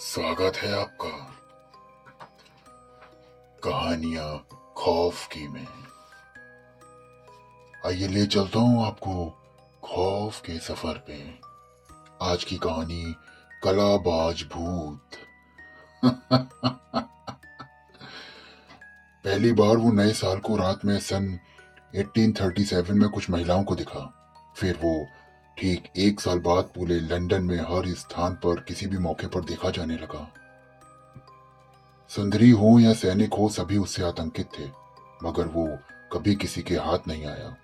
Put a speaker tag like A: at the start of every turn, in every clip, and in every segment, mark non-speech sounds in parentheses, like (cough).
A: स्वागत है आपका कहानियाँ खौफ की में। आइए ले चलता हूँ आपको खौफ के सफ़र पे। आज की कहानी कलाबाज भूत। (laughs) पहली बार वो नए साल को रात में सन 1837 में कुछ महिलाओं को दिखा। फिर वो ठीक एक साल बाद पूरे लंदन में हर स्थान पर किसी भी मौके पर देखा जाने लगा। सुंदरी हो या सैनिक हो, सभी उससे आतंकित थे, मगर वो कभी किसी के हाथ नहीं आया।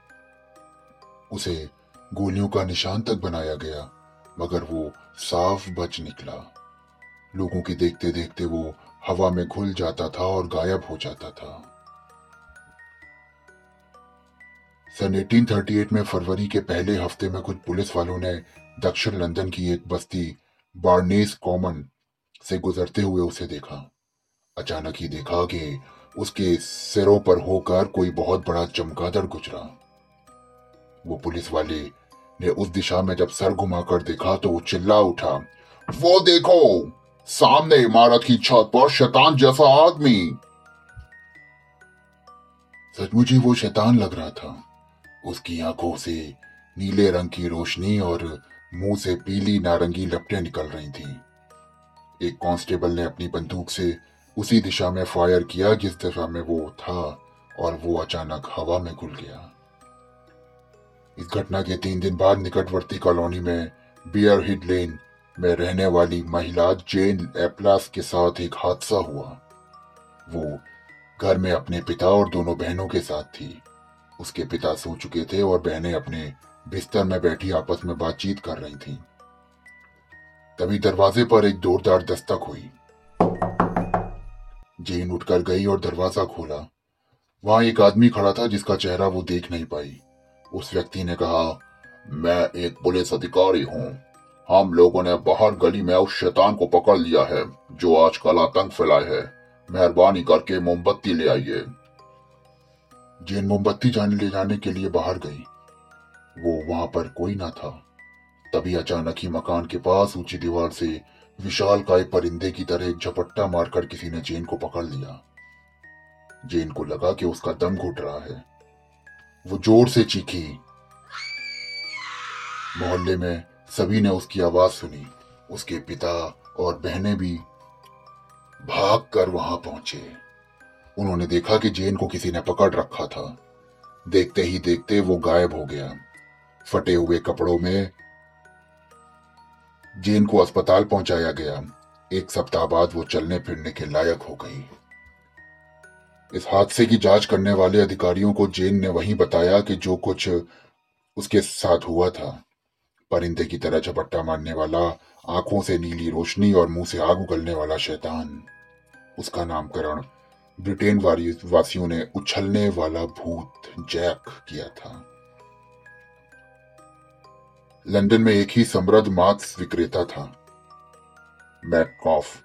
A: उसे गोलियों का निशान तक बनाया गया, मगर वो साफ़ बच निकला। लोगों की देखते देखते वो हवा में घुल जाता था और गायब हो जाता था। सन 1838 में फरवरी के पहले हफ़्ते में कुछ पुलिस वालों ने दक्षिण लंदन की एक बस्ती बार्नेस कॉमन से गुजरते हुए उसे देखा। अचानक ही देखा कि उसके सिरों पर होकर कोई बहुत बड़ा चमगादड़ गुजरा। वो पुलिस वाले ने उस दिशा में जब सर घुमाकर देखा तो वो चिल्ला उठा, वो देखो, सामने इमारत की छत पर शैतान जैसा आदमी। सचमुच ही वो शैतान लग रहा था। उसकी आँखों से नीले रंग की रोशनी और मुँह से पीली नारंगी लपटें निकल रही थीं। एक कांस्टेबल ने अपनी बंदूक से उसी दिशा में फायर किया जिस दिशा में वो था और वो अचानक हवा में घुल गया। इस घटना के तीन दिन बाद निकटवर्ती कॉलोनी में बियर हिड लेन में रहने वाली महिला जेन एप्लास के साथ एक हादसा हुआ। वो घर में अपने पिता और दोनों बहनों के साथ थी। उसके पिता सो चुके थे और बहनें अपने बिस्तर में बैठी आपस में बातचीत कर रही थीं। तभी दरवाजे पर एक जोरदार दस्तक हुई। जेन उठकर गई और दरवाज़ा खोला। वहाँ एक आदमी खड़ा था जिसका चेहरा वो देख नहीं पाई। उस व्यक्ति ने कहा, मैं एक पुलिस अधिकारी हूँ। हम लोगों ने बाहर गली में उस शैतान को पकड़ लिया है, जो आजकल आतंक फैलाए है। मेहरबानी करके मोमबत्ती ले आइए। जेन मोमबत्ती जाने ले जाने के लिए बाहर गई, वो वहाँ पर कोई ना था। तभी अचानक ही मकान के पास ऊँची दीवार से विशाल काय परिंदे की तरह एक झपट्टा मारकर किसी ने जेन को पकड़ लिया। जेन को लगा कि उसका दम घुट रहा है। वो ज़ोर से चीखी। मोहल्ले में सभी ने उसकी आवाज़ सुनी। उसके पिता और बहनें भी भाग कर वहाँ पहुँचे। उन्होंने देखा कि जेन को किसी ने पकड़ रखा था। देखते ही देखते वो गायब हो गया। फटे हुए कपड़ों में जेन को अस्पताल पहुँचाया गया। एक सप्ताह बाद वो चलने फिरने के लायक हो गई। इस हादसे की जाँच करने वाले अधिकारियों को जेन ने वही बताया कि जो कुछ उसके साथ हुआ था। परिंदे की तरह झपट्टा मारने वाला, आँखों से नीली रोशनी और मुँह से आग उगलने वाला शैतान। उसका नामकरण ब्रिटेन वासियों ने उछलने वाला भूत जैक किया था। लंदन में एक ही समृद्ध मार्क्स विक्रेता था मैकॉफ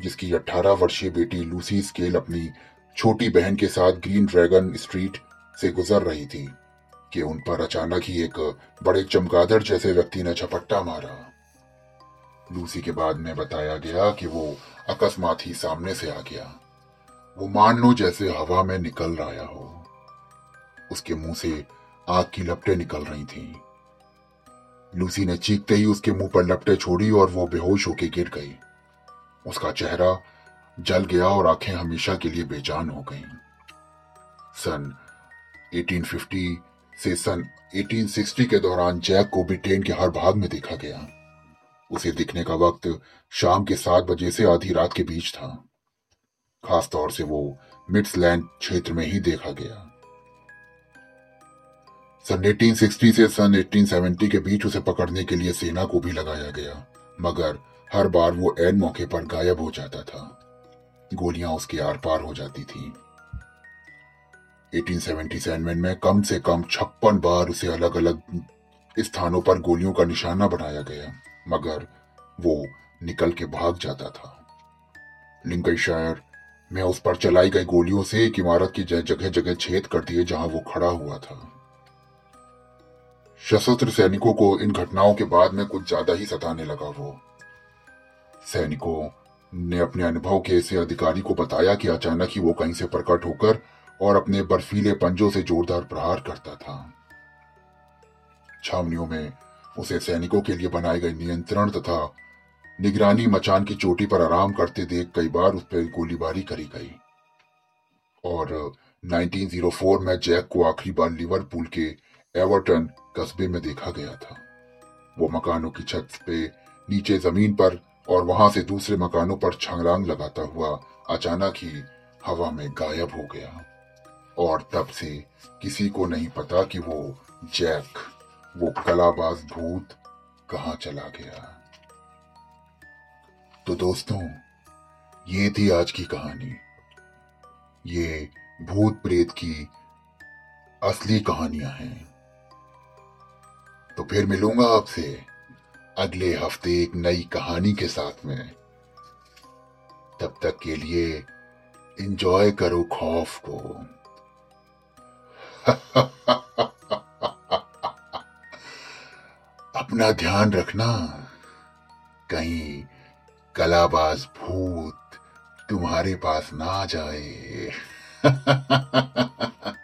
A: जिसकी 18 वर्षीय बेटी लूसी स्केल अपनी छोटी बहन के साथ ग्रीन ड्रैगन स्ट्रीट से गुजर रही थी, कि उन पर अचानक ही एक बड़े चमगादड़ जैसे व्यक्ति ने झपट्टा मारा। लूसी के बाद में बताया गया कि वो अकस्मात ही सामने से आ गया। वो मान लो जैसे हवा में निकल रहा हो उसके मुँह से आग की लपटें निकल रही थीं। लूसी ने चीखते ही उसके मुँह पर लपटें छोड़ी और वो बेहोश होकर गिर गई उसका चेहरा जल गया और आँखें हमेशा के लिए बेजान हो गईं। सन 1850 से सन 1860 के दौरान जैक को ब्रिटेन के हर भाग में देखा गया उसे दिखने का वक्त शाम के सात बजे से आधी रात के बीच था खास तौर से वो मिड्सलैंड क्षेत्र में ही देखा गया। सन 1860 से सन 1870 के बीच उसे पकड़ने के लिए सेना को भी लगाया गया, मगर हर बार वो एन मौके पर गायब हो जाता था। गोलियाँ उसके आर पार हो जाती थी। 1877 में कम से कम छप्पन बार उसे अलग अलग स्थानों पर गोलियों का निशाना बनाया गया, मगर वो निकल के भाग जाता था। लिंकनशायर मैं उस पर चलाई गई गोलियों से एक इमारत की जगह जगह छेद कर दिए जहाँ वो खड़ा हुआ था। सशस्त्र सैनिकों को इन घटनाओं के बाद में कुछ ज़्यादा ही सताने लगा वो। सैनिकों ने अपने अनुभव के ऐसे अधिकारी को बताया कि अचानक ही वो कहीं से प्रकट होकर और अपने बर्फीले पंजों से जोरदार प्रहार करता था। छावनियों में उसे सैनिकों के लिए बनाए गए नियंत्रण तथा निगरानी मचान की चोटी पर आराम करते देख कई बार उस पर गोलीबारी करी गई। और 1904 में जैक को आखिरी बार लिवरपूल के एवर्टन कस्बे में देखा गया था। वो मकानों की छत पे नीचे ज़मीन पर और वहाँ से दूसरे मकानों पर छंगरांग लगाता हुआ अचानक ही हवा में गायब हो गया। और तब से किसी को नहीं पता कि वो जैक, वो कलाबाज भूत कहाँ चला गया। तो दोस्तों, ये थी आज की कहानी। ये भूत प्रेत की असली कहानियाँ हैं। तो फिर मिलूँगा आपसे अगले हफ़्ते एक नई कहानी के साथ में। तब तक के लिए इंजॉय करो खौफ को। (laughs) अपना ध्यान रखना, कहीं कलाबाज भूत तुम्हारे पास ना जाए। (laughs)